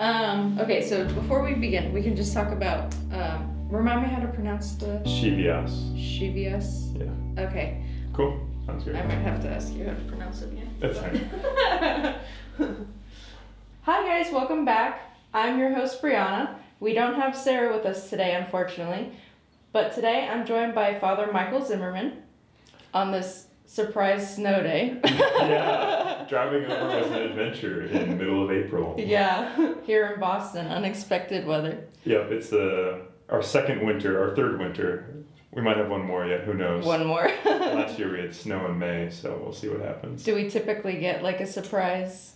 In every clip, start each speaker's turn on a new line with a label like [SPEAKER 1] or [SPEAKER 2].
[SPEAKER 1] Um, okay, so before we begin, we can just talk about. Um, remind me how to pronounce the
[SPEAKER 2] Scivias.
[SPEAKER 1] Scivias.
[SPEAKER 2] Yeah.
[SPEAKER 1] Okay,
[SPEAKER 2] Cool. Sounds good.
[SPEAKER 1] I might have to ask you how to pronounce it again.
[SPEAKER 2] That's fine.
[SPEAKER 1] Hi guys, welcome back. I'm your host Brianna. We don't have Sarah with us today, unfortunately, but today I'm joined by Father Michael Zimmerman on this surprise snow day.
[SPEAKER 2] yeah. Driving over was an adventure in the middle of April.
[SPEAKER 1] yeah, here in Boston, unexpected weather.
[SPEAKER 2] Yep. It's the our second winter, our third winter. We might have one more yet. Who knows?
[SPEAKER 1] One more.
[SPEAKER 2] Last year we had snow in May, so we'll see what happens.
[SPEAKER 1] Do we typically get like a surprise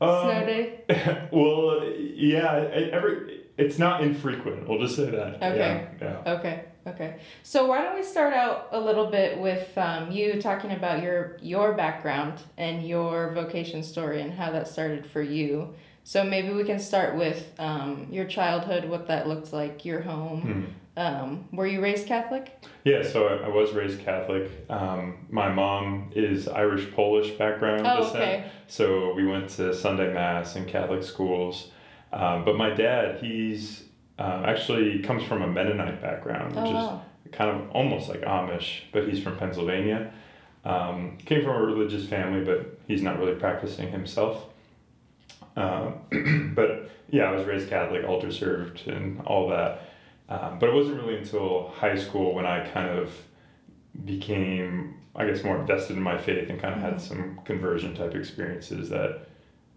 [SPEAKER 2] Um,
[SPEAKER 1] snow day?
[SPEAKER 2] well, yeah. Every it's not infrequent. We'll just say that.
[SPEAKER 1] Okay.
[SPEAKER 2] Yeah. yeah.
[SPEAKER 1] Okay, okay. So why don't we start out a little bit with um, you talking about your your background and your vocation story and how that started for you. So maybe we can start with um, your childhood, what that looked like, your home.
[SPEAKER 2] Mhm.
[SPEAKER 1] Um, were you raised Catholic?
[SPEAKER 2] Yeah, so I, I was raised Catholic. Um, my mom is Irish Polish background
[SPEAKER 1] Oh,
[SPEAKER 2] descent,
[SPEAKER 1] okay.
[SPEAKER 2] so we went to Sunday Mass in Catholic schools. Um, but my dad, he's uh, actually comes from a Mennonite background, which
[SPEAKER 1] Oh, wow.
[SPEAKER 2] is kind of almost like Amish, but he's from Pennsylvania. Um, came from a religious family, but he's not really practicing himself. Um, but yeah, I was raised Catholic, altar served, and all that. Um, but it wasn't really until high school when I kind of became, I guess, more invested in my faith and kind of
[SPEAKER 1] Mhm.
[SPEAKER 2] had some conversion type experiences that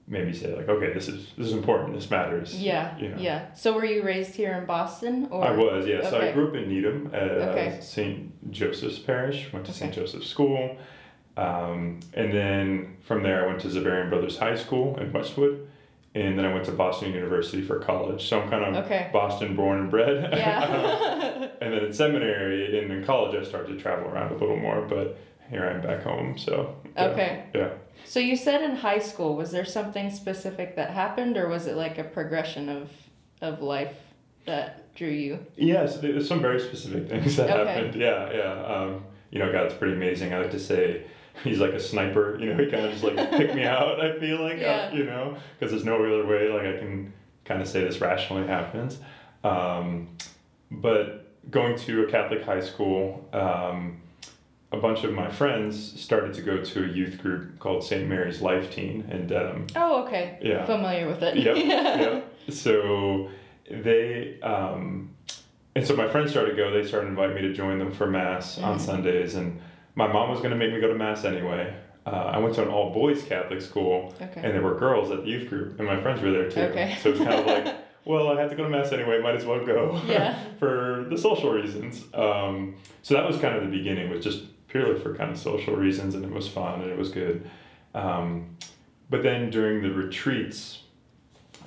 [SPEAKER 2] made me say like, okay, this is this is important. This matters.
[SPEAKER 1] Yeah,
[SPEAKER 2] you know.
[SPEAKER 1] yeah. So were you raised here in Boston? Or?
[SPEAKER 2] I was, yeah. So I grew up in Needham at uh,
[SPEAKER 1] Okay.
[SPEAKER 2] St. Joseph's Parish. Went to St. Joseph's School, um, and then from there I went to Xaverian Brothers High School in Westwood, and then I went to Boston University for college. So I'm kind of
[SPEAKER 1] Okay.
[SPEAKER 2] Boston born and bred.
[SPEAKER 1] Yeah.
[SPEAKER 2] and then in seminary and in college I started to travel around a little more, but here I'm back home. So yeah.
[SPEAKER 1] Okay.
[SPEAKER 2] yeah.
[SPEAKER 1] So you said in high school, was there something specific that happened, or was it like a progression of of life that drew you?
[SPEAKER 2] Yes, there's some very specific things that
[SPEAKER 1] Okay.
[SPEAKER 2] happened. Yeah, yeah. Um, you know, God's pretty amazing. I like to say he's like a sniper. You know, he kind of just like pick me out. I feel like, uh,
[SPEAKER 1] Yeah.
[SPEAKER 2] you know, because there's no other way. Like I can kind of say this rationally happens. Um, but going to a Catholic high school, um, a bunch of my friends started to go to a youth group called St. Mary's Life Teen in Dedham.
[SPEAKER 1] Oh, okay.
[SPEAKER 2] Yeah.
[SPEAKER 1] Familiar with it.
[SPEAKER 2] Yep. yep. So they um, and so my friends started to go. They started inviting me to join them for mass on
[SPEAKER 1] Mhm.
[SPEAKER 2] Sundays, and my mom was going to make me go to mass anyway. Uh, I went to an all boys Catholic school,
[SPEAKER 1] Okay.
[SPEAKER 2] and there were girls at the youth group, and my friends were there too.
[SPEAKER 1] Okay.
[SPEAKER 2] So it's kind of like, well, I have to go to mass anyway. Might as well go.
[SPEAKER 1] Yeah.
[SPEAKER 2] for the social reasons. Um, so that was kind of the beginning, was just purely for kind of social reasons, and it was fun and it was good. Um, but then during the retreats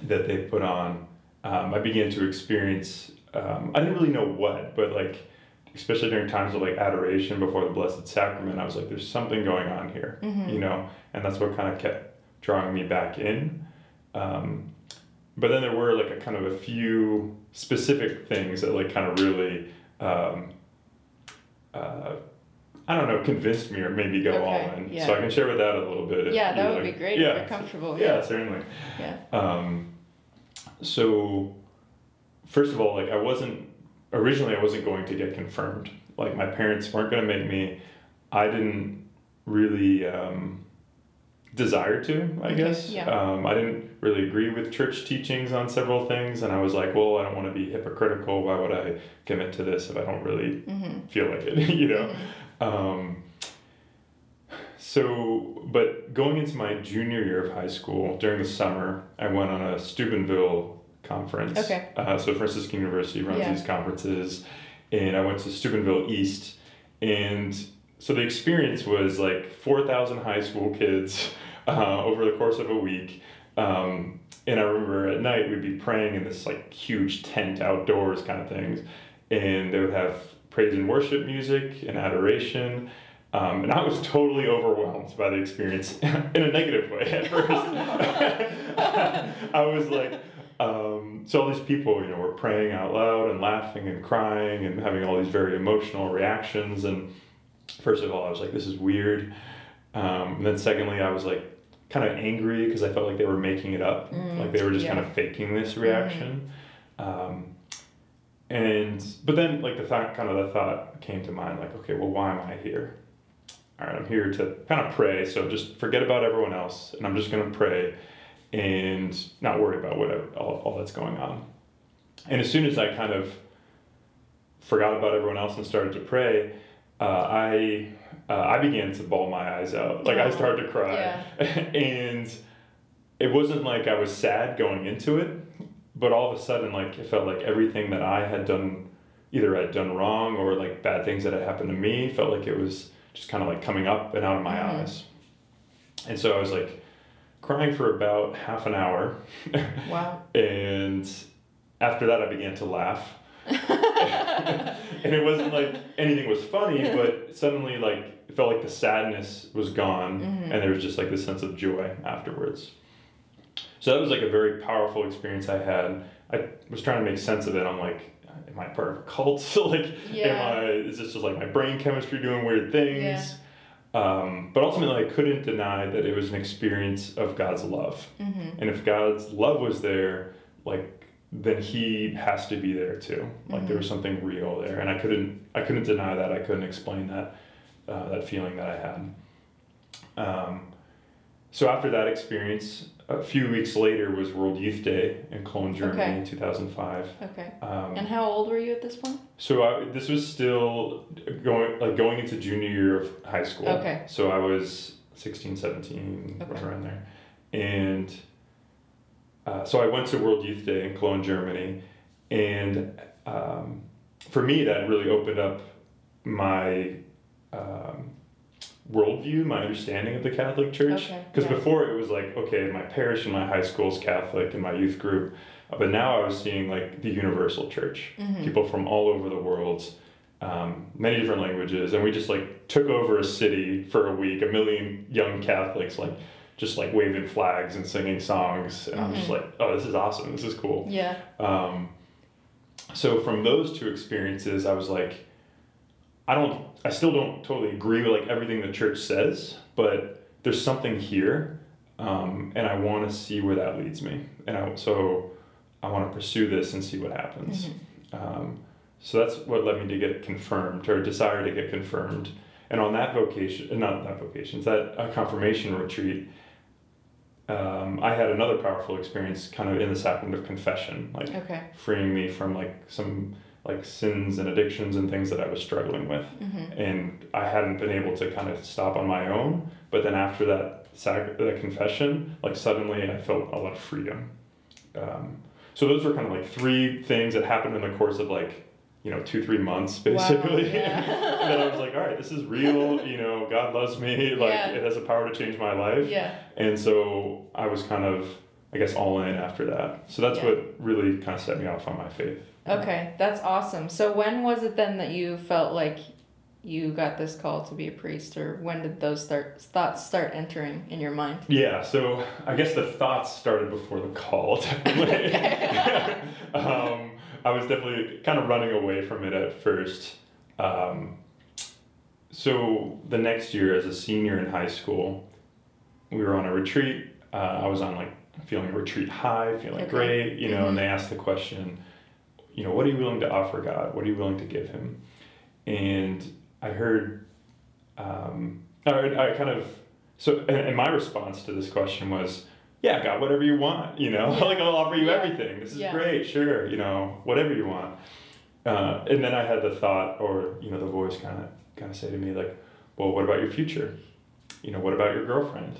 [SPEAKER 2] that they put on, um, I began to experience. Um, I didn't really know what, but like, especially during times of like adoration before the Blessed Sacrament, I was like, "There's something going on here,"
[SPEAKER 1] Mhm.
[SPEAKER 2] you know, and that's what kind of kept drawing me back in. Um, but then there were like a kind of a few specific things that like kind of really um, uh, I don't know convinced me or made me go
[SPEAKER 1] Okay,
[SPEAKER 2] all in.
[SPEAKER 1] yeah.
[SPEAKER 2] So I can share with that a little bit.
[SPEAKER 1] Yeah, that
[SPEAKER 2] you'd like.
[SPEAKER 1] be great
[SPEAKER 2] Yeah,
[SPEAKER 1] if you're comfortable.
[SPEAKER 2] yeah, certainly.
[SPEAKER 1] Yeah.
[SPEAKER 2] Um, so, first of all, like I wasn't originally I wasn't going to get confirmed. Like my parents weren't going to make me. I didn't really um, desire to. I
[SPEAKER 1] Okay,
[SPEAKER 2] guess.
[SPEAKER 1] yeah.
[SPEAKER 2] Um, I didn't really agree with church teachings on several things, and I was like, well, I don't want to be hypocritical. Why would I commit to this if I don't really
[SPEAKER 1] Mm-hmm.
[SPEAKER 2] feel like it? you know. Um, so, but going into my junior year of high school during the summer, I went on a Steubenville conference.
[SPEAKER 1] Okay.
[SPEAKER 2] Uh, so Franciscan University runs
[SPEAKER 1] Yeah.
[SPEAKER 2] these conferences, and I went to Steubenville East, and so the experience was like four thousand high school kids uh, over the course of a week. Um, and I remember at night we'd be praying in this like huge tent outdoors kind of things, and they would have praise and worship music and adoration. Um, and I was totally overwhelmed by the experience in a negative way at first. I was like, um, so all these people, you know, were praying out loud and laughing and crying and having all these very emotional reactions. And first of all, I was like, this is weird. Um, and then secondly, I was like, kind of angry because I felt like they were making it up,
[SPEAKER 1] Mm,
[SPEAKER 2] like they were just
[SPEAKER 1] yeah.
[SPEAKER 2] Kind of faking this reaction. Um, and but then like the thought, kind of the thought came to mind, like, okay, well, why am I here? All right, I'm here to kind of pray. So just forget about everyone else, and I'm just gonna pray, and not worry about whatever all, all that's going on. And as soon as I kind of forgot about everyone else and started to pray, uh, I uh, I began to bawl my eyes out. Like I
[SPEAKER 1] Oh,
[SPEAKER 2] started to cry, and it wasn't like I was sad going into it, but all of a sudden, like it felt like everything that I had done, either I'd done wrong or like bad things that had happened to me, felt like it was just kind of like coming up and out of my
[SPEAKER 1] Mhm.
[SPEAKER 2] eyes. And so I was like crying for about half an hour,
[SPEAKER 1] Wow.
[SPEAKER 2] and after that, I began to laugh. and it wasn't like anything was funny, but suddenly like it felt like the sadness was gone,
[SPEAKER 1] Mhm.
[SPEAKER 2] and there was just like this sense of joy afterwards. So that was like a very powerful experience I had. I was trying to make sense of it. I'm like, am I part of a cult? like,
[SPEAKER 1] Yeah.
[SPEAKER 2] am I? Is this just like my brain chemistry doing weird things? Yeah. Um, but ultimately, I couldn't deny that it was an experience of God's love.
[SPEAKER 1] Mm-hmm.
[SPEAKER 2] And if God's love was there, like then he has to be there too. Like there was something real there, and I couldn't I couldn't deny that. I couldn't explain that uh, that feeling that I had. Um, so after that experience, a few weeks later was World Youth Day in Cologne, Germany,
[SPEAKER 1] Okay.
[SPEAKER 2] in two thousand five.
[SPEAKER 1] Okay.
[SPEAKER 2] Um,
[SPEAKER 1] And how old were you at this point?
[SPEAKER 2] so I, this was still going like going into junior year of high school.
[SPEAKER 1] Okay.
[SPEAKER 2] So I was 16, 17,
[SPEAKER 1] Okay.
[SPEAKER 2] right around there. And uh, so I went to World Youth Day in Cologne, Germany. And um, for me, that really opened up my um, worldview, my understanding of the Catholic Church.
[SPEAKER 1] Okay,
[SPEAKER 2] Because
[SPEAKER 1] yeah.
[SPEAKER 2] before it was like, okay, my parish and my high school is Catholic and my youth group. Uh, But now I was seeing like the universal church
[SPEAKER 1] Mhm.
[SPEAKER 2] people from all over the world, um, many different languages, and we just like took over a city for a week. A million young Catholics, like just like waving flags and singing songs, and I'm just
[SPEAKER 1] Mhm.
[SPEAKER 2] like, oh, this is awesome. This is cool.
[SPEAKER 1] Yeah.
[SPEAKER 2] Um, so from those two experiences, I was like, I don't, I still don't totally agree with like everything the church says, but there's something here, um, and I want to see where that leads me, and I so I want to pursue this and see what happens. Um, so that's what led me to get confirmed or desire to get confirmed. And on that vocation, not that vocation, that uh, confirmation retreat, um, I had another powerful experience kind of in the sacrament of confession, like
[SPEAKER 1] Okay.
[SPEAKER 2] freeing me from like some like sins and addictions and things that I was struggling with.
[SPEAKER 1] Mm-hmm.
[SPEAKER 2] And I hadn't been able to kind of stop on my own. But then after that sac- that confession, like suddenly I felt a lot of freedom. Um, so those were kind of like three things that happened in the course of like you know two three months basically.
[SPEAKER 1] yeah.
[SPEAKER 2] and then I was like, all right, this is real. You know, God loves me. Like
[SPEAKER 1] Yeah.
[SPEAKER 2] it has the power to change my life.
[SPEAKER 1] Yeah.
[SPEAKER 2] And so I was kind of, I guess, all in after that. So that's
[SPEAKER 1] Yeah.
[SPEAKER 2] what really kind of set me off on my faith.
[SPEAKER 1] Okay, that's awesome. So when was it then that you felt like you got this call to be a priest, or when did those start thoughts start entering in your mind?
[SPEAKER 2] Yeah, so I guess the thoughts started before the call, definitely. um, I was definitely kind of running away from it at first. Um, so the next year, as a senior in high school, we were on a retreat. Uh, I was on like feeling a retreat high, feeling
[SPEAKER 1] Okay.
[SPEAKER 2] great, you know,
[SPEAKER 1] Mhm.
[SPEAKER 2] and they asked the question, you know, what are you willing to offer God? What are you willing to give Him? And I heard, um, I, I kind of, so, and, and my response to this question was, yeah, God, whatever you want, you know,
[SPEAKER 1] Yeah.
[SPEAKER 2] like I'll offer you
[SPEAKER 1] Yeah.
[SPEAKER 2] everything. This is
[SPEAKER 1] Yeah.
[SPEAKER 2] great, sure, you know, whatever you want. Uh, and then I had the thought, or you know, the voice kind of kind of say to me like, well, what about your future? You know, what about your girlfriend?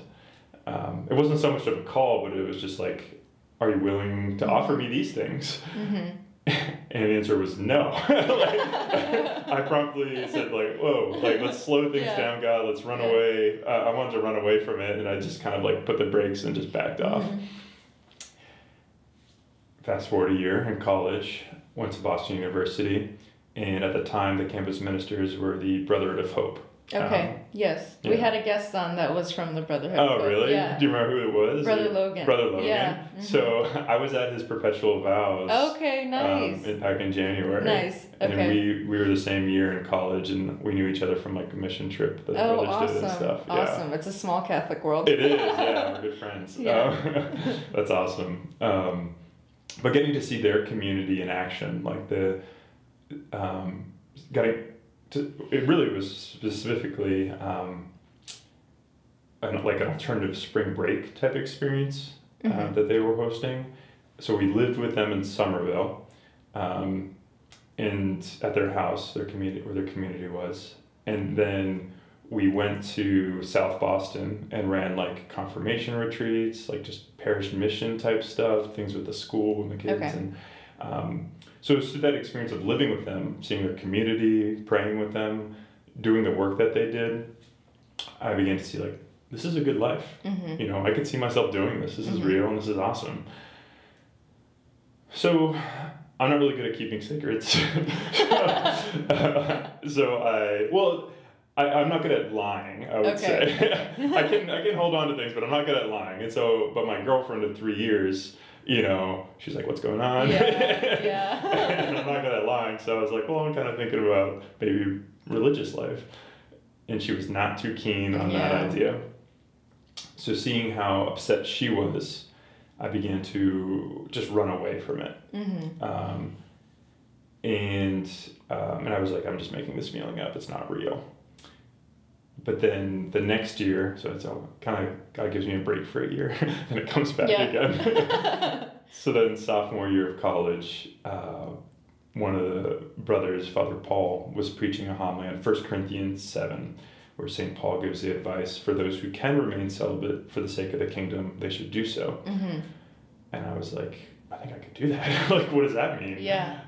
[SPEAKER 2] Um, it wasn't so much of a call, but it was just like, are you willing to offer me these things?
[SPEAKER 1] Mm-hmm.
[SPEAKER 2] And the answer was no. like, I promptly said like, whoa, like let's slow things
[SPEAKER 1] Yeah.
[SPEAKER 2] down, God. Let's run
[SPEAKER 1] Yeah.
[SPEAKER 2] away. Uh, I wanted to run away from it, and I just kind of like put the brakes and just backed off.
[SPEAKER 1] Mhm.
[SPEAKER 2] Fast forward a year in college, went to Boston University, and at the time the campus ministers were the Brotherhood of Hope.
[SPEAKER 1] Okay.
[SPEAKER 2] Um,
[SPEAKER 1] yes, we had a guest on that was from the Brotherhood.
[SPEAKER 2] Oh, really?
[SPEAKER 1] Yeah.
[SPEAKER 2] Do you remember who it was?
[SPEAKER 1] Brother Logan.
[SPEAKER 2] Brother Logan.
[SPEAKER 1] Yeah. mhm.
[SPEAKER 2] So I was at his perpetual vows.
[SPEAKER 1] Okay.
[SPEAKER 2] um,
[SPEAKER 1] Nice.
[SPEAKER 2] in, back in January.
[SPEAKER 1] nice. Okay.
[SPEAKER 2] And we we were the same year in college, and we knew each other from like a mission trip that the
[SPEAKER 1] oh,
[SPEAKER 2] brothers did and
[SPEAKER 1] awesome.
[SPEAKER 2] stuff.
[SPEAKER 1] Awesome. It's a small Catholic world.
[SPEAKER 2] It is. Yeah, we're good friends.
[SPEAKER 1] Yeah.
[SPEAKER 2] Um, that's awesome. Um, but getting to see their community in action, like the, um, getting to, it really was specifically um, an, like an alternative spring break type experience uh,
[SPEAKER 1] Mhm.
[SPEAKER 2] that they were hosting. So we lived with them in Somerville, um, and at their house, their community where their community was, and then we went to South Boston and ran like confirmation retreats, like just parish mission type stuff, things with the school and the kids,
[SPEAKER 1] Okay.
[SPEAKER 2] and um, so it's that experience of living with them, seeing their community, praying with them, doing the work that they did. I began to see like this is a good life.
[SPEAKER 1] Mm-hmm.
[SPEAKER 2] You know, I could see myself doing this. This is
[SPEAKER 1] Mhm.
[SPEAKER 2] real and this is awesome. So, I'm not really good at keeping secrets. so I well, I, I'm not good at lying. I would
[SPEAKER 1] Okay.
[SPEAKER 2] say I can I can hold on to things, but I'm not good at lying. And so, but my girlfriend of three years, you know, she's like, "What's going on?"
[SPEAKER 1] Yeah, yeah.
[SPEAKER 2] and I'm not good at lying, so I was like, "Well, I'm kind of thinking about maybe religious life," and she was not too keen on
[SPEAKER 1] Yeah.
[SPEAKER 2] that idea. So seeing how upset she was, I began to just run away from it.
[SPEAKER 1] Mm-hmm.
[SPEAKER 2] Um, and um, and I was like, I'm just making this feeling up. It's not real. But then the next year, so it's all kind of God gives me a break for a year, and it comes back
[SPEAKER 1] Yeah.
[SPEAKER 2] again. so then sophomore year of college, uh, one of the brothers, Father Paul, was preaching a homily on 1 Corinthians seven, where Saint Paul gives the advice for those who can remain celibate for the sake of the kingdom, they should do so.
[SPEAKER 1] mm-hmm.
[SPEAKER 2] And I was like, I think I could do that. like, what does that mean?
[SPEAKER 1] Yeah.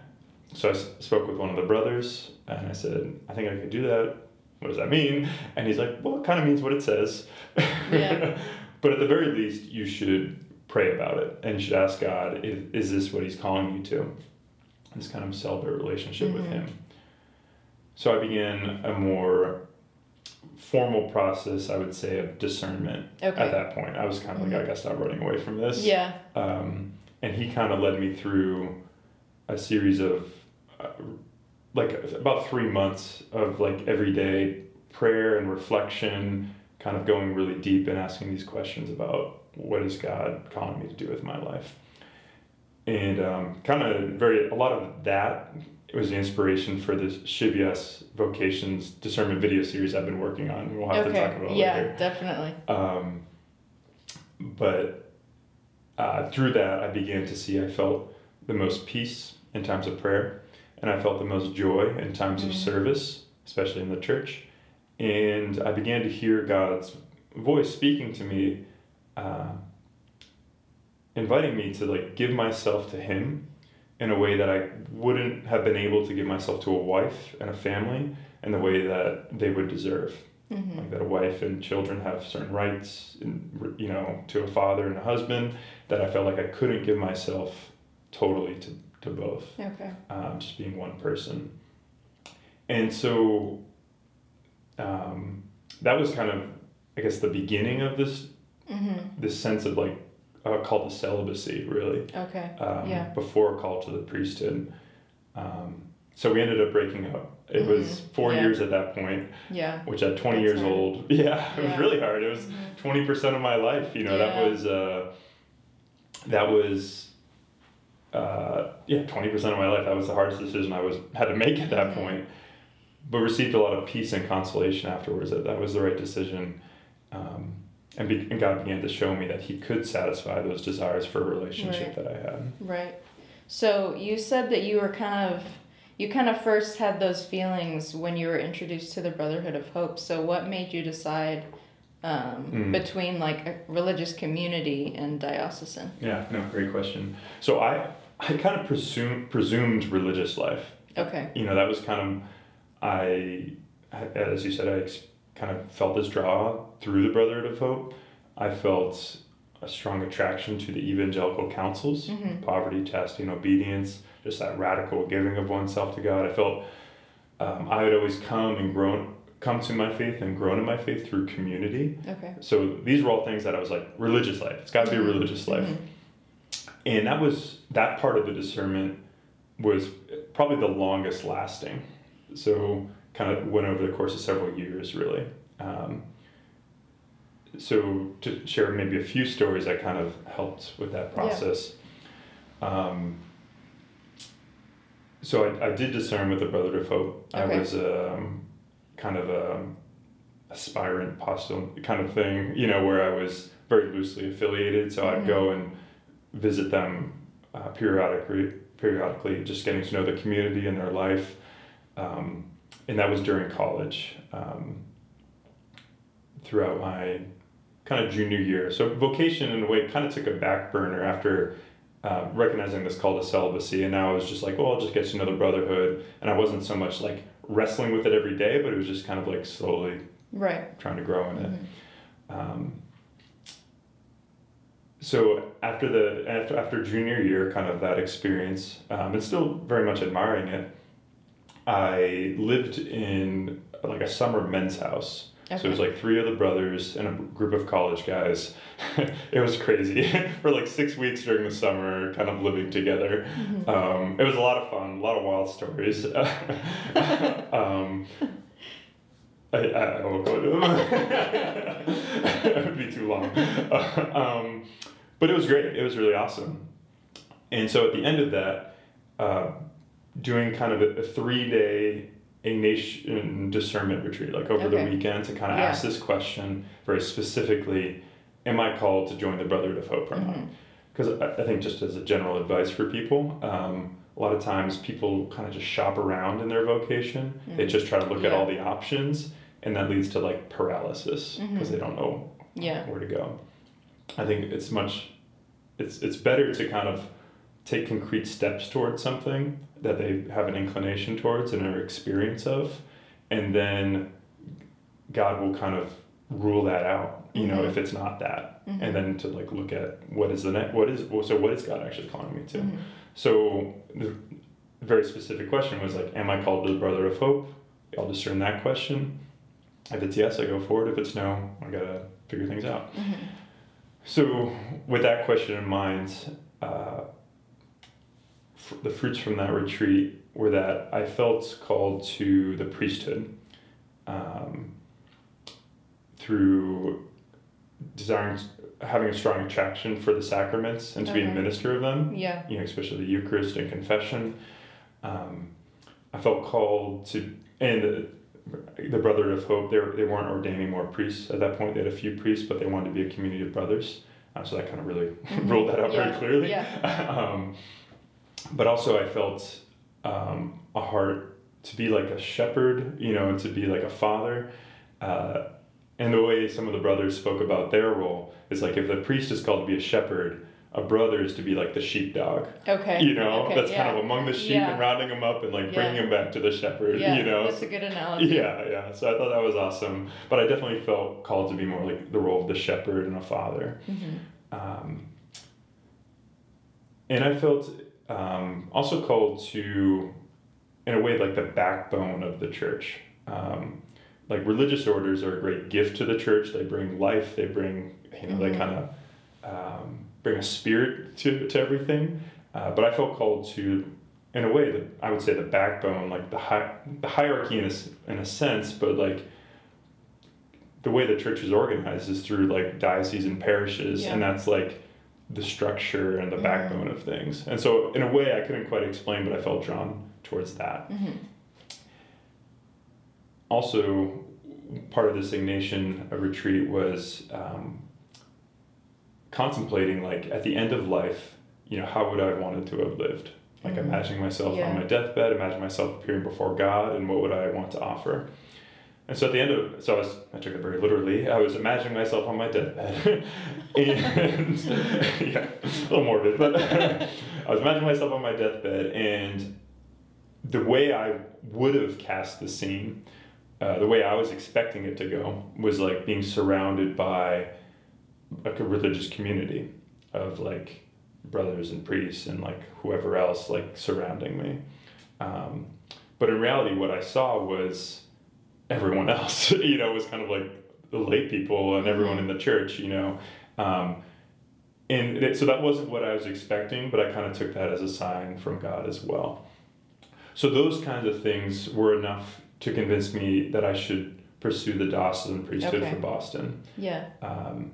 [SPEAKER 2] So I s- spoke with one of the brothers and I said, I think I could do that. What does that mean? And he's like, Well, it kind of means what it says.
[SPEAKER 1] Yeah.
[SPEAKER 2] but at the very least, you should pray about it and should ask God, is, is this what he's calling you to? This kind of celibate relationship with
[SPEAKER 1] Mhm.
[SPEAKER 2] him. So I began a more formal process, I would say, of discernment
[SPEAKER 1] Okay.
[SPEAKER 2] at that point. I was kind of
[SPEAKER 1] Mhm.
[SPEAKER 2] like, I gotta stop running away from this.
[SPEAKER 1] Yeah.
[SPEAKER 2] Um, and he kind of led me through a series of uh, like about three months of like everyday prayer and reflection, kind of going really deep and asking these questions about what is God calling me to do with my life. And um, kind of very, a lot of that was the inspiration for this Scivias Vocations Discernment video series I've been working on. We'll have to talk about it
[SPEAKER 1] Yeah,
[SPEAKER 2] later.
[SPEAKER 1] definitely.
[SPEAKER 2] Um, but uh, through that, I began to see I felt the most peace in times of prayer, and I felt the most joy in times of
[SPEAKER 1] Mhm.
[SPEAKER 2] service, especially in the church. And I began to hear God's voice speaking to me, uh, inviting me to like give myself to Him in a way that I wouldn't have been able to give myself to a wife and a family in the way that they would deserve
[SPEAKER 1] Mm-hmm.
[SPEAKER 2] like that a wife and children have certain rights and you know to a father and a husband that i felt like i couldn't give myself totally to, to both
[SPEAKER 1] Okay.
[SPEAKER 2] um, just being one person and so um, that was kind of i guess the beginning of this
[SPEAKER 1] Mm-hmm.
[SPEAKER 2] this sense of like a call to celibacy really
[SPEAKER 1] Okay.
[SPEAKER 2] um,
[SPEAKER 1] Yeah.
[SPEAKER 2] before a call to the priesthood um, so we ended up breaking up it was
[SPEAKER 1] Mhm.
[SPEAKER 2] four
[SPEAKER 1] Yeah.
[SPEAKER 2] years at that point
[SPEAKER 1] Yeah.
[SPEAKER 2] which at 20
[SPEAKER 1] That's
[SPEAKER 2] years
[SPEAKER 1] hard.
[SPEAKER 2] old yeah it was really hard it was
[SPEAKER 1] Mhm.
[SPEAKER 2] 20% of my life you know
[SPEAKER 1] Yeah.
[SPEAKER 2] that was uh, that was uh, yeah 20% of my life that was the hardest decision i was had to make at that point but received a lot of peace and consolation afterwards that that was the right decision um, and, be, and god began to show me that he could satisfy those desires for a relationship
[SPEAKER 1] Right.
[SPEAKER 2] that i had
[SPEAKER 1] Right. So you said that you were kind of you kind of first had those feelings when you were introduced to the Brotherhood of Hope. So what made you decide um,
[SPEAKER 2] Mm.
[SPEAKER 1] between like a religious community and diocesan?
[SPEAKER 2] yeah no great question so i i kind of presume presumed religious life
[SPEAKER 1] Okay.
[SPEAKER 2] you know that was kind of i as you said i ex- kind of felt this draw through the brotherhood of hope i felt a strong attraction to the evangelical counsels
[SPEAKER 1] Mhm.
[SPEAKER 2] poverty chastity and obedience just that radical giving of oneself to god i felt um, i had always come and grown come to my faith and grown in my faith through community.
[SPEAKER 1] Okay.
[SPEAKER 2] So these were all things that I was like, religious life. It's got to be a
[SPEAKER 1] Mhm.
[SPEAKER 2] religious life.
[SPEAKER 1] Mhm.
[SPEAKER 2] And that was that part of the discernment was probably the longest lasting. So kind of went over the course of several years, really. Um, so to share maybe a few stories that kind of helped with that process. Yeah. Um, so I, I did discern with the Brotherhood of Hope. I was um, kind of a aspirant postal kind of thing, you know, where I was very loosely affiliated. So I'd
[SPEAKER 1] Mhm.
[SPEAKER 2] go and visit them uh, periodically, periodically, just getting to know the community and their life. Um, and that was during college. Um, throughout my kind of junior year. So vocation in a way kind of took a back burner after uh, recognizing this call to celibacy. And now I was just like, well, I'll just get to know the brotherhood. And I wasn't so much like wrestling with it every day, but it was just kind of like slowly
[SPEAKER 1] Right.
[SPEAKER 2] trying to grow in it.
[SPEAKER 1] Mhm.
[SPEAKER 2] Um, so after the after, after junior year, kind of that experience, um, and still very much admiring it, I lived in like a summer men's house. So it was like three other brothers and a group of college guys. it was crazy for like six weeks during the summer, kind of living together.
[SPEAKER 1] Mhm.
[SPEAKER 2] Um, it was a lot of fun, a lot of wild stories. um, I, I won't go into them. it would be too long. um, but it was great. It was really awesome. And so at the end of that, uh, doing kind of a, a three day Ignatian discernment retreat, like over
[SPEAKER 1] Okay.
[SPEAKER 2] the weekend, to kind of
[SPEAKER 1] Yeah.
[SPEAKER 2] ask this question very specifically Am I called to join the Brotherhood of Hope or not?
[SPEAKER 1] Mhm.
[SPEAKER 2] because I, I think just as a general advice for people um, a lot of times people kind of just shop around in their vocation they
[SPEAKER 1] Mhm.
[SPEAKER 2] just try to look at all the options and that leads to like paralysis because
[SPEAKER 1] Mhm.
[SPEAKER 2] they don't know
[SPEAKER 1] Yeah.
[SPEAKER 2] where to go i think it's much it's it's better to kind of take concrete steps towards something that they have an inclination towards and are experience of and then god will kind of rule that out you know
[SPEAKER 1] Mhm.
[SPEAKER 2] if it's not that
[SPEAKER 1] Mhm.
[SPEAKER 2] and then to like look at what is the net what is well, so what is god actually calling me to
[SPEAKER 1] Mhm.
[SPEAKER 2] so the very specific question was like am i called to the brother of hope i'll discern that question if it's yes i go forward if it's no i gotta figure things out
[SPEAKER 1] Mhm.
[SPEAKER 2] so with that question in mind uh, the fruits from that retreat were that i felt called to the priesthood um, through desiring having a strong attraction for the sacraments and to be a minister of them
[SPEAKER 1] Yeah.
[SPEAKER 2] you know, especially the Eucharist and confession. Um, I felt called to, and the, the Brotherhood of Hope, they, were, they weren't ordaining more priests at that point. They had a few priests, but they wanted to be a community of brothers. Uh, so that kind of really
[SPEAKER 1] Mhm.
[SPEAKER 2] ruled that out
[SPEAKER 1] Yeah.
[SPEAKER 2] very clearly.
[SPEAKER 1] Yeah.
[SPEAKER 2] um, but also, I felt um, a heart to be like a shepherd, you know, and to be like a father. Uh, and the way some of the brothers spoke about their role is like if the priest is called to be a shepherd, a brother is to be like the sheepdog.
[SPEAKER 1] Okay.
[SPEAKER 2] You know,
[SPEAKER 1] okay,
[SPEAKER 2] that's
[SPEAKER 1] yeah.
[SPEAKER 2] kind of among the sheep
[SPEAKER 1] Yeah.
[SPEAKER 2] and rounding them up and like
[SPEAKER 1] Yeah.
[SPEAKER 2] bringing them back to the shepherd.
[SPEAKER 1] Yeah,
[SPEAKER 2] you know,
[SPEAKER 1] that's a good analogy.
[SPEAKER 2] yeah, yeah. So I thought that was awesome. But I definitely felt called to be more like the role of the shepherd and a father.
[SPEAKER 1] Mhm.
[SPEAKER 2] Um, and I felt um, also called to, in a way, like the backbone of the church. Um, like religious orders are a great gift to the church. They bring life. They bring, you know, they
[SPEAKER 1] Mhm.
[SPEAKER 2] kind of um, bring a spirit to, to everything. Uh, but I felt called to, in a way, the, I would say the backbone, like the hi- the hierarchy in a, in a sense, but like the way the church is organized is through like dioceses and parishes, and that's like the structure and the
[SPEAKER 1] Mhm.
[SPEAKER 2] backbone of things. And so, in a way, I couldn't quite explain, but I felt drawn towards that.
[SPEAKER 1] Mhm.
[SPEAKER 2] Also, part of this Ignatian retreat was um, contemplating, like, at the end of life, you know, how would I have wanted to have lived? Like,
[SPEAKER 1] Mhm.
[SPEAKER 2] imagining myself
[SPEAKER 1] Yeah.
[SPEAKER 2] on my deathbed, imagine myself appearing before God, and what would I want to offer? And so at the end of, so I was, I took it very literally. I was imagining myself on my deathbed, and yeah, a little morbid, but I was imagining myself on my deathbed, and the way I would have cast the scene, uh, the way I was expecting it to go, was like being surrounded by like a religious community of like brothers and priests and like whoever else like surrounding me. Um, but in reality, what I saw was everyone else. you know, it was kind of like the lay people and everyone in the church. You know, um, and it, so that wasn't what I was expecting, but I kind of took that as a sign from God as well. So those kinds of things were enough to convince me that I should pursue the diocesan priesthood
[SPEAKER 1] Okay.
[SPEAKER 2] for Boston.
[SPEAKER 1] Yeah.
[SPEAKER 2] Um,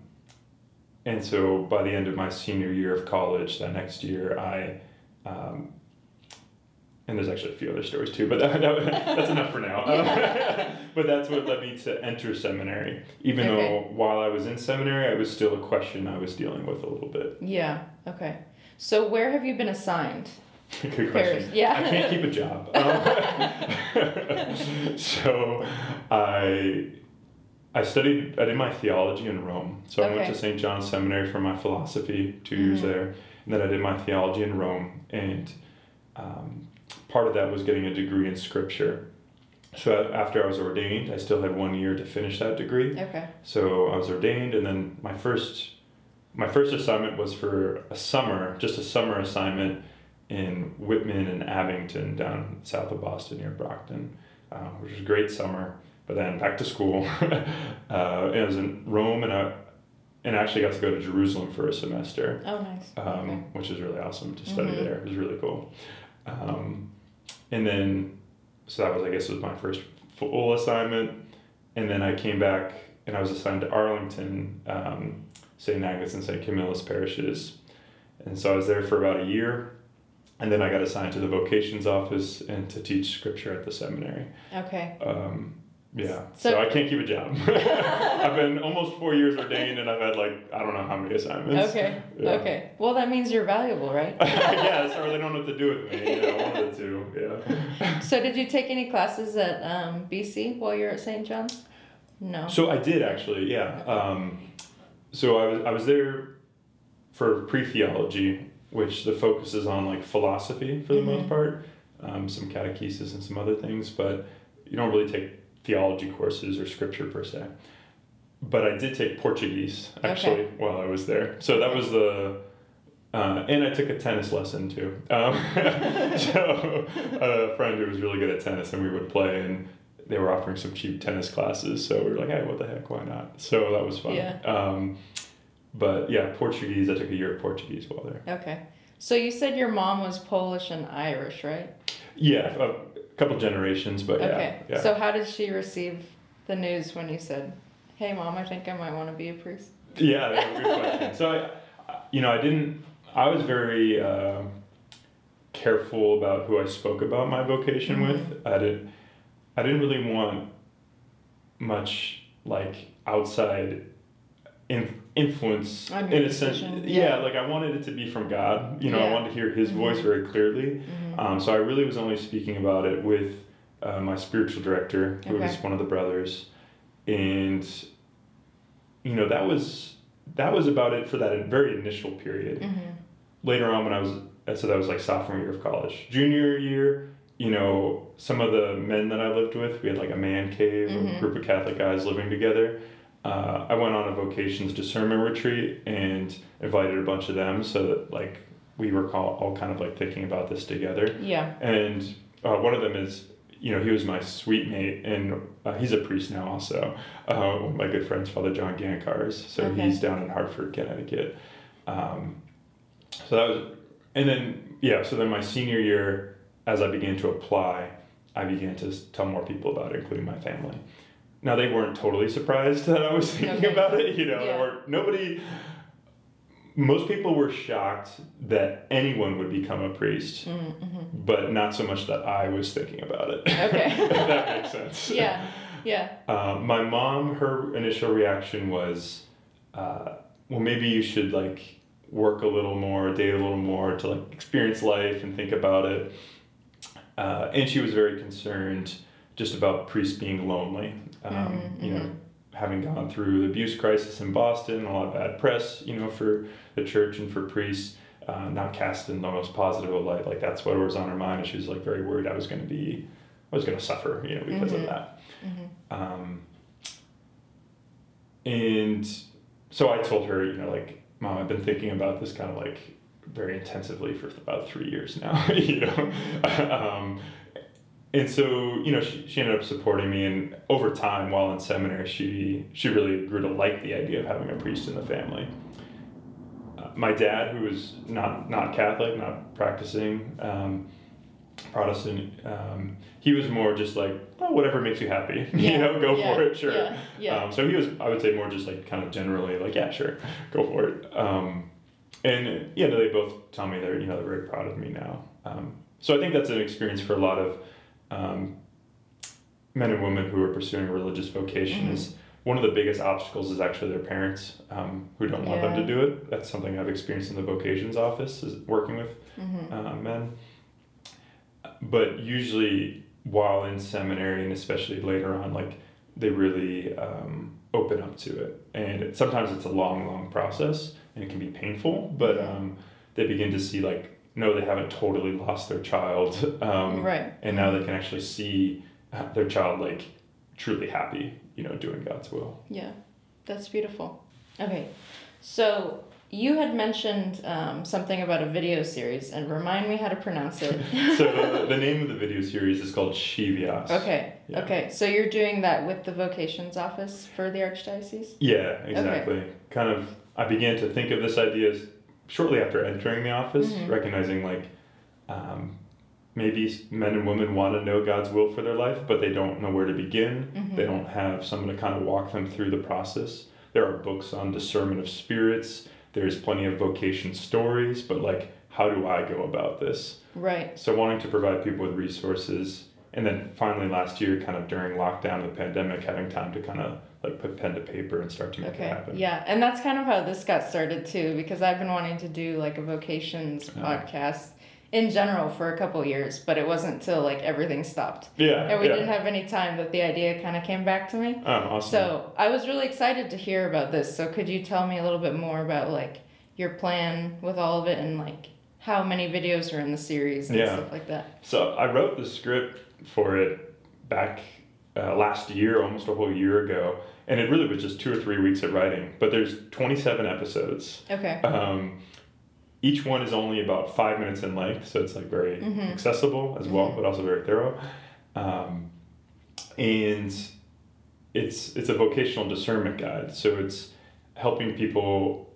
[SPEAKER 2] and so by the end of my senior year of college, that next year, I, um, and there's actually a few other stories too, but that, that, that's enough for now.
[SPEAKER 1] Yeah.
[SPEAKER 2] but that's what led me to enter seminary, even
[SPEAKER 1] Okay.
[SPEAKER 2] though while I was in seminary, I was still a question I was dealing with a little bit.
[SPEAKER 1] Yeah. Okay. So where have you been assigned?
[SPEAKER 2] Good
[SPEAKER 1] Paris,
[SPEAKER 2] question.
[SPEAKER 1] yeah.
[SPEAKER 2] I can't keep a job. Um, so I I studied I did my theology in Rome. So I went to St. John's Seminary for my philosophy, 2 years
[SPEAKER 1] Mhm.
[SPEAKER 2] there. And then I did my theology in Rome and um, part of that was getting a degree in scripture. So after I was ordained, I still had one year to finish that degree.
[SPEAKER 1] Okay.
[SPEAKER 2] So I was ordained, and then my first my first assignment was for a summer, just a summer assignment in Whitman and Abington down south of Boston near Brockton, uh, which was a great summer. But then back to school. uh, and I was in Rome, and I and I actually got to go to Jerusalem for a semester,
[SPEAKER 1] Oh, nice.
[SPEAKER 2] um,
[SPEAKER 1] okay.
[SPEAKER 2] which was really awesome to study
[SPEAKER 1] Mhm.
[SPEAKER 2] there. It was really cool. Um, and then, so that was I guess was my first full assignment, and then I came back and I was assigned to Arlington, um, St. Agnes and St. Camillus parishes, and so I was there for about a year, and then I got assigned to the vocations office and to teach scripture at the seminary.
[SPEAKER 1] Okay.
[SPEAKER 2] Um, yeah, so,
[SPEAKER 1] So-
[SPEAKER 2] I can't keep a job. I've been almost four years ordained, and I've had like I don't know how many assignments.
[SPEAKER 1] Okay.
[SPEAKER 2] Yeah.
[SPEAKER 1] Okay. Well, that means you're valuable, right?
[SPEAKER 2] yes, so they don't know what to do with me. You one of the two. Yeah.
[SPEAKER 1] So, did you take any classes at um, BC while you're at St. John's? No.
[SPEAKER 2] So I did actually, yeah. Um, so I was I was there for pre theology, which the focus is on like philosophy for the
[SPEAKER 1] Mhm.
[SPEAKER 2] most part, um, some catechesis and some other things, but you don't really take theology courses or scripture per se. But I did take Portuguese actually while I was there. So that was the. Uh, and I took a tennis lesson too. Um, so a friend who was really good at tennis, and we would play, and they were offering some cheap tennis classes. So we were like, hey, what the heck, why not? So that was fun.
[SPEAKER 1] Yeah.
[SPEAKER 2] Um, but yeah, Portuguese. I took a year of Portuguese while there.
[SPEAKER 1] Okay. So you said your mom was Polish and Irish, right?
[SPEAKER 2] Yeah, a couple generations, but yeah,
[SPEAKER 1] okay.
[SPEAKER 2] yeah.
[SPEAKER 1] So how did she receive the news when you said, "Hey, mom, I think I might want to be a priest"?
[SPEAKER 2] Yeah, that's a good question. So, I, you know, I didn't. I was very uh, careful about who I spoke about my vocation
[SPEAKER 1] Mhm.
[SPEAKER 2] with. I didn't. I didn't really want much like outside in, influence in a sense. Yeah.
[SPEAKER 1] yeah.
[SPEAKER 2] like I wanted it to be from God. You know, I wanted to hear His voice
[SPEAKER 1] Mhm.
[SPEAKER 2] very clearly.
[SPEAKER 1] Mm-hmm.
[SPEAKER 2] Um, so I really was only speaking about it with uh, my spiritual director, who was one of the brothers, and you know that was that was about it for that very initial period.
[SPEAKER 1] Mm-hmm.
[SPEAKER 2] Later on, when I was so that was like sophomore year of college, junior year. You know, some of the men that I lived with, we had like a man cave, a
[SPEAKER 1] Mhm.
[SPEAKER 2] group of Catholic guys living together. Uh, I went on a vocations discernment retreat and invited a bunch of them so that like we were all kind of like thinking about this together.
[SPEAKER 1] Yeah.
[SPEAKER 2] And uh, one of them is, you know, he was my suite mate, and uh, he's a priest now also. Uh, one of my good friends, Father John Gankars. So
[SPEAKER 1] Okay.
[SPEAKER 2] he's down in Hartford, Connecticut. Um, so that was, and then, yeah, so then my senior year, as I began to apply, I began to tell more people about it, including my family. Now, they weren't totally surprised that I was thinking
[SPEAKER 1] Okay.
[SPEAKER 2] about it, you know,
[SPEAKER 1] Yeah.
[SPEAKER 2] or nobody, most people were shocked that anyone would become a priest
[SPEAKER 1] Mm-hmm.
[SPEAKER 2] but not so much that I was thinking about it.
[SPEAKER 1] Okay.
[SPEAKER 2] if that makes sense.
[SPEAKER 1] Yeah. Yeah.
[SPEAKER 2] Um, my mom, her initial reaction was, uh, well, maybe you should like work a little more, date a little more to like experience life and think about it. Uh, and she was very concerned just about priests being lonely. Um,
[SPEAKER 1] Mhm,
[SPEAKER 2] You know,
[SPEAKER 1] mhm.
[SPEAKER 2] having gone through the abuse crisis in Boston, a lot of bad press, you know, for the church and for priests, uh, not cast in the most positive light. Like that's what was on her mind, and she was like very worried I was going to be, I was going to suffer, you know, because
[SPEAKER 1] Mhm.
[SPEAKER 2] of that.
[SPEAKER 1] Mm-hmm.
[SPEAKER 2] Um, and so I told her, you know, like, mom, I've been thinking about this kind of like very intensively for about three years now, you know. um, and so you know she, she ended up supporting me and over time while in seminary she she really grew to like the idea of having a priest in the family. Uh, my dad who was not not catholic not practicing um, protestant um, he was more just like oh whatever makes you happy
[SPEAKER 1] Yeah,
[SPEAKER 2] you know go
[SPEAKER 1] yeah,
[SPEAKER 2] for it sure.
[SPEAKER 1] yeah, yeah.
[SPEAKER 2] Um, so he was i would say more just like kind of generally like yeah sure go for it. Um, and yeah they both tell me they're you know they're very proud of me now. Um, so i think that's an experience for a lot of um, men and women who are pursuing a religious vocation
[SPEAKER 1] Mhm.
[SPEAKER 2] is one of the biggest obstacles is actually their parents um, who don't want them to do it. That's something I've experienced in the vocations office is working with
[SPEAKER 1] hmm
[SPEAKER 2] uh, men. But usually while in seminary and especially later on, like they really um, open up to it. And it, sometimes it's a long, long process and it can be painful, but um, they begin to see like, no, they haven't totally lost their child. Um,
[SPEAKER 1] right.
[SPEAKER 2] and now they can actually see uh, their child like truly happy you know doing god's will
[SPEAKER 1] Yeah, that's beautiful. Okay, so you had mentioned um, something about a video series, and remind me how to pronounce it.
[SPEAKER 2] so the name of the video series is called Scivias
[SPEAKER 1] Okay,
[SPEAKER 2] Yeah.
[SPEAKER 1] okay. So you're doing that with the vocations office for the archdiocese?
[SPEAKER 2] yeah exactly kind of i began to think of this idea as shortly after entering the office
[SPEAKER 1] Mhm.
[SPEAKER 2] recognizing like um, maybe men and women want to know god's will for their life but they don't know where to begin
[SPEAKER 1] Mhm.
[SPEAKER 2] they don't have someone to kind of walk them through the process there are books on discernment of spirits there's plenty of vocation stories but like how do i go about this
[SPEAKER 1] Right.
[SPEAKER 2] so wanting to provide people with resources and then finally last year kind of during lockdown of the pandemic having time to kind of like put pen to paper and start to make it
[SPEAKER 1] Okay.
[SPEAKER 2] happen
[SPEAKER 1] Yeah, and that's kind of how this got started too, because I've been wanting to do like a vocations
[SPEAKER 2] Yeah.
[SPEAKER 1] podcast in general for a couple years, but it wasn't till like everything stopped
[SPEAKER 2] yeah
[SPEAKER 1] and we
[SPEAKER 2] yeah.
[SPEAKER 1] didn't have any time that the idea kind of came back to me.
[SPEAKER 2] oh awesome
[SPEAKER 1] So I was really excited to hear about this. So could you tell me a little bit more about like your plan with all of it and like how many videos are in the series and
[SPEAKER 2] Yeah.
[SPEAKER 1] stuff like that?
[SPEAKER 2] So I wrote the script for it back uh, last year, almost a whole year ago, and it really was just two or three weeks of writing. But there's 27 episodes.
[SPEAKER 1] Okay.
[SPEAKER 2] Um, each one is only about five minutes in length, so it's like very
[SPEAKER 1] Mhm.
[SPEAKER 2] accessible as well,
[SPEAKER 1] Mhm.
[SPEAKER 2] but also very thorough. Um, and it's it's a vocational discernment guide, so it's helping people,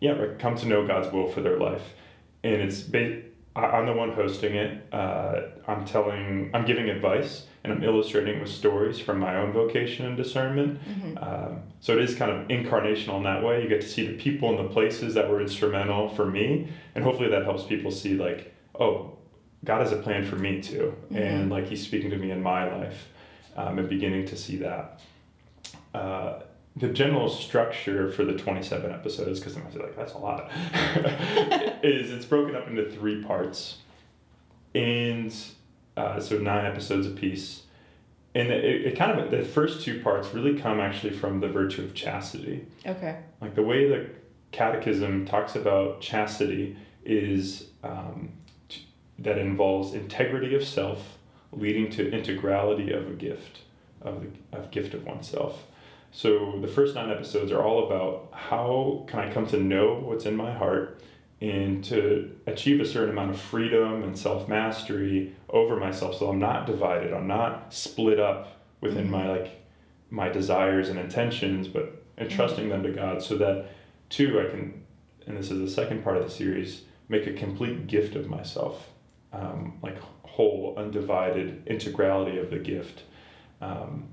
[SPEAKER 2] yeah, like, come to know God's will for their life. And it's ba- I'm the one hosting it. Uh, I'm telling, I'm giving advice, and I'm illustrating with stories from my own vocation and discernment.
[SPEAKER 1] hmm
[SPEAKER 2] Um, so it is kind of incarnational in that way. You get to see the people and the places that were instrumental for me, and hopefully that helps people see like, oh, God has a plan for me too, and like He's speaking to me in my life, um, and beginning to see that. Uh, the general structure for the 27 episodes, because I'm like, that's a lot, is it's broken up into three parts. And uh, so nine episodes a piece. And it, it kind of, the first two parts really come actually from the virtue of chastity.
[SPEAKER 1] Okay.
[SPEAKER 2] Like the way the catechism talks about chastity is um, t- that involves integrity of self leading to integrality of a gift, of the of gift of oneself. So the first nine episodes are all about how can I come to know what's in my heart and to achieve a certain amount of freedom and self mastery over myself so I'm not divided, I'm not split up within
[SPEAKER 1] Mhm.
[SPEAKER 2] my like my desires and intentions, but entrusting them to God so that two I can and this is the second part of the series, make a complete gift of myself. Um, like whole, undivided integrality of the gift. Um,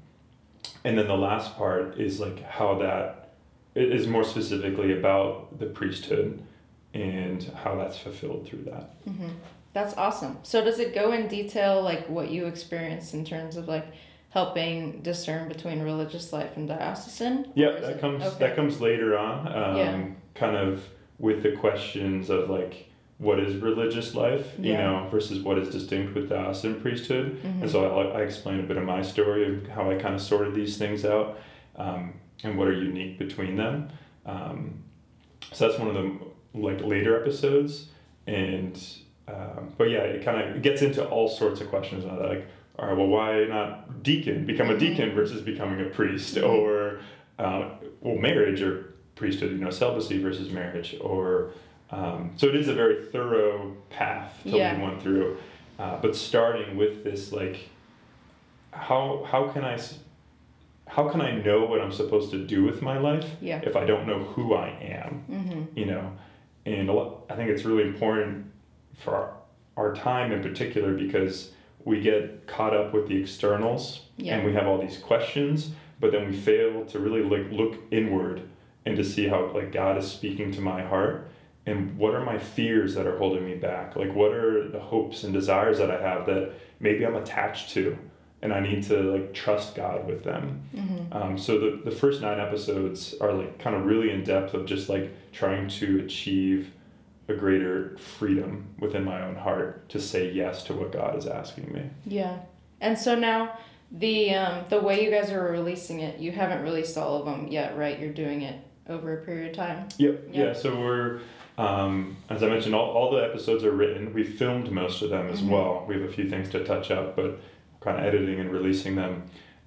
[SPEAKER 2] and then the last part is like how that is more specifically about the priesthood and how that's fulfilled through that.
[SPEAKER 1] hmm That's awesome. So does it go in detail like what you experienced in terms of like helping discern between religious life and diocesan?
[SPEAKER 2] Yeah, that
[SPEAKER 1] it-
[SPEAKER 2] comes
[SPEAKER 1] okay.
[SPEAKER 2] that comes later on. Um,
[SPEAKER 1] Yeah.
[SPEAKER 2] Kind of with the questions of like what is religious life,
[SPEAKER 1] yeah.
[SPEAKER 2] you know, versus what is distinct with the diocesan priesthood.
[SPEAKER 1] Mhm.
[SPEAKER 2] And so I, I explain a bit of my story of how I kind of sorted these things out um, and what are unique between them. Um, so that's one of the like later episodes, and um, but yeah, it kind of gets into all sorts of questions on that, like, all right, well, why not deacon? Become a
[SPEAKER 1] Mhm.
[SPEAKER 2] deacon versus becoming a priest,
[SPEAKER 1] Mhm.
[SPEAKER 2] or uh, well, marriage or priesthood, you know, celibacy versus marriage, or um, so it is a very thorough path to
[SPEAKER 1] Yeah.
[SPEAKER 2] lead one through. Uh, but starting with this like how how can i how can I know what I'm supposed to do with my life
[SPEAKER 1] Yeah.
[SPEAKER 2] if I don't know who I am?
[SPEAKER 1] Mm-hmm.
[SPEAKER 2] You know, and I think it's really important for our, our time in particular because we get caught up with the externals
[SPEAKER 1] Yeah.
[SPEAKER 2] and we have all these questions, but then we fail to really like look inward and to see how like God is speaking to my heart and what are my fears that are holding me back? Like what are the hopes and desires that I have that maybe I'm attached to and I need to like trust God with them.
[SPEAKER 1] Mm-hmm.
[SPEAKER 2] Um, so the, the first nine episodes are like kind of really in depth of just like trying to achieve a greater freedom within my own heart to say yes to what God is asking me.
[SPEAKER 1] Yeah. And so now the um, the way you guys are releasing it, you haven't released all of them yet, right? You're doing it over a period of time.
[SPEAKER 2] Yep.
[SPEAKER 1] Yeah.
[SPEAKER 2] Yeah. So we're, um, as I mentioned, all, all the episodes are written. We filmed most of them as
[SPEAKER 1] Mhm.
[SPEAKER 2] well. We have a few things to touch up, but kind of editing and releasing them.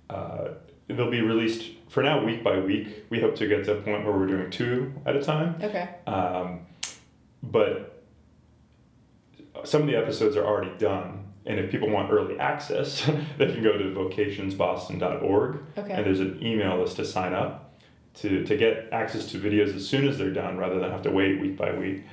[SPEAKER 2] Uh, they'll be released for now week by week. We hope to get to a point where we're doing two at a time.
[SPEAKER 1] Okay.
[SPEAKER 2] Um, but some of the episodes are already done. And if people want early access, they can go to vocationsboston.org and
[SPEAKER 1] Okay.
[SPEAKER 2] there's an email list to sign up to, to get access to videos as soon as they're done rather than have to wait week by week.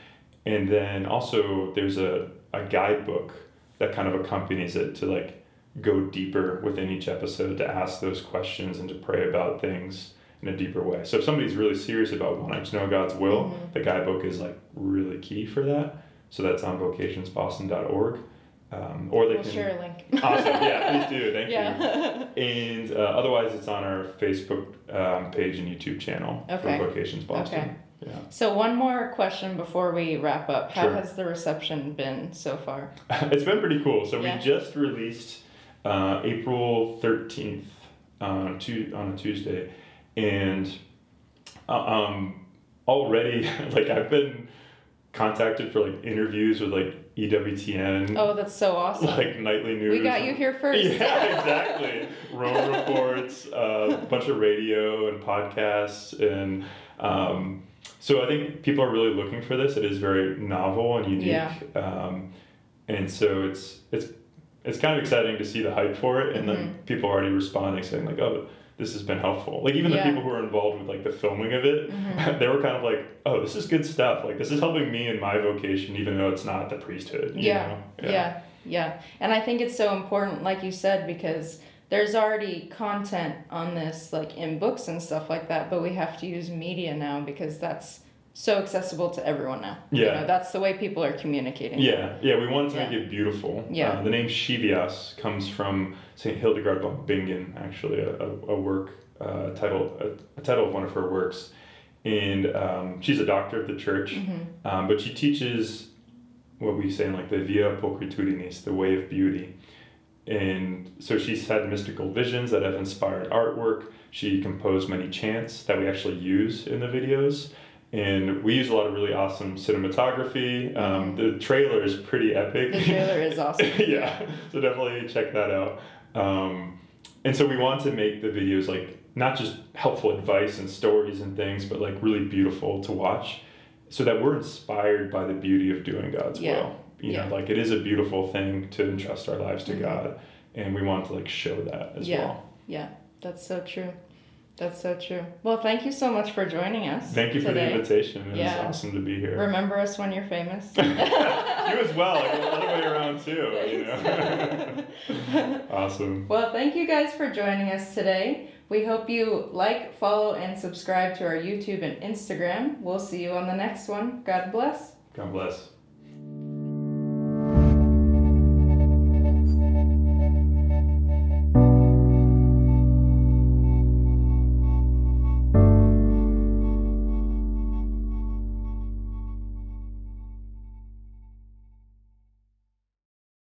[SPEAKER 2] And then also there's a, a guidebook that kind of accompanies it to like go deeper within each episode to ask those questions and to pray about things in a deeper way. So if somebody's really serious about wanting to know God's will,
[SPEAKER 1] Mhm.
[SPEAKER 2] the guidebook is like really key for that. So that's on vocationsboston.org. Um, or they
[SPEAKER 1] We'll
[SPEAKER 2] can
[SPEAKER 1] share a link.
[SPEAKER 2] awesome yeah please do thank you and uh, otherwise, it's on our Facebook um, page and YouTube channel
[SPEAKER 1] Okay.
[SPEAKER 2] for Vocations Boston.
[SPEAKER 1] Okay.
[SPEAKER 2] Yeah.
[SPEAKER 1] so one more question before we wrap up. How
[SPEAKER 2] Sure.
[SPEAKER 1] has the reception been so far?
[SPEAKER 2] it's been pretty cool. So
[SPEAKER 1] Yeah.
[SPEAKER 2] we just released uh, April 13th on, tu- on a Tuesday. And uh, um, already, like, I've been contacted for like interviews with like EWTN.
[SPEAKER 1] Oh, that's so awesome.
[SPEAKER 2] Like nightly news.
[SPEAKER 1] we got you here first.
[SPEAKER 2] Yeah, exactly. Rome reports, uh, a bunch of radio and podcasts, and um, so I think people are really looking for this. It is very novel and unique,
[SPEAKER 1] Yeah.
[SPEAKER 2] um, and so it's it's it's kind of exciting to see the hype for it, and then
[SPEAKER 1] Mm-hmm.
[SPEAKER 2] people already responding, saying like, "Oh, this has been helpful." Like even
[SPEAKER 1] Yeah.
[SPEAKER 2] the people who are involved with like the filming of it,
[SPEAKER 1] Mhm.
[SPEAKER 2] they were kind of like, "Oh, this is good stuff. Like this is helping me in my vocation, even though it's not the priesthood." you
[SPEAKER 1] Yeah,
[SPEAKER 2] know?
[SPEAKER 1] yeah, yeah. And I think it's so important, like you said, because there's already content on this, like in books and stuff like that, but we have to use media now because that's so accessible to everyone now. You
[SPEAKER 2] Yeah.
[SPEAKER 1] know, that's the way people are communicating.
[SPEAKER 2] Yeah, yeah, we wanted to
[SPEAKER 1] Yeah.
[SPEAKER 2] make it beautiful.
[SPEAKER 1] Yeah.
[SPEAKER 2] Uh, the name Scivias comes from St. Hildegard von Bingen, actually, a, a, work uh, title, a, a title of one of her works. And um, she's a doctor of the church,
[SPEAKER 1] Mhm.
[SPEAKER 2] um, but she teaches what we say in like the Via Pulchritudinis, the way of beauty. And so she's had mystical visions that have inspired artwork. She composed many chants that we actually use in the videos. And we use a lot of really awesome cinematography. Um, The trailer is pretty epic.
[SPEAKER 1] The trailer is awesome.
[SPEAKER 2] yeah, so definitely check that out. Um, and so we want to make the videos like not just helpful advice and stories and things, but like really beautiful to watch so that we're inspired by the beauty of doing God's
[SPEAKER 1] Yeah.
[SPEAKER 2] will. You
[SPEAKER 1] Yeah.
[SPEAKER 2] know, like it is a beautiful thing to entrust our lives to
[SPEAKER 1] Mhm.
[SPEAKER 2] God, and we want to like show that as
[SPEAKER 1] Yeah.
[SPEAKER 2] well.
[SPEAKER 1] Yeah, that's so true. That's so true. Well, thank you so much for joining us.
[SPEAKER 2] Thank you for the invitation. It
[SPEAKER 1] Yeah.
[SPEAKER 2] was awesome to be here.
[SPEAKER 1] Remember us when you're famous.
[SPEAKER 2] you as well, like the way around too. You know. awesome.
[SPEAKER 1] Well, thank you guys for joining us today. We hope you like, follow, and subscribe to our YouTube and Instagram. We'll see you on the next one. God bless.
[SPEAKER 2] God bless.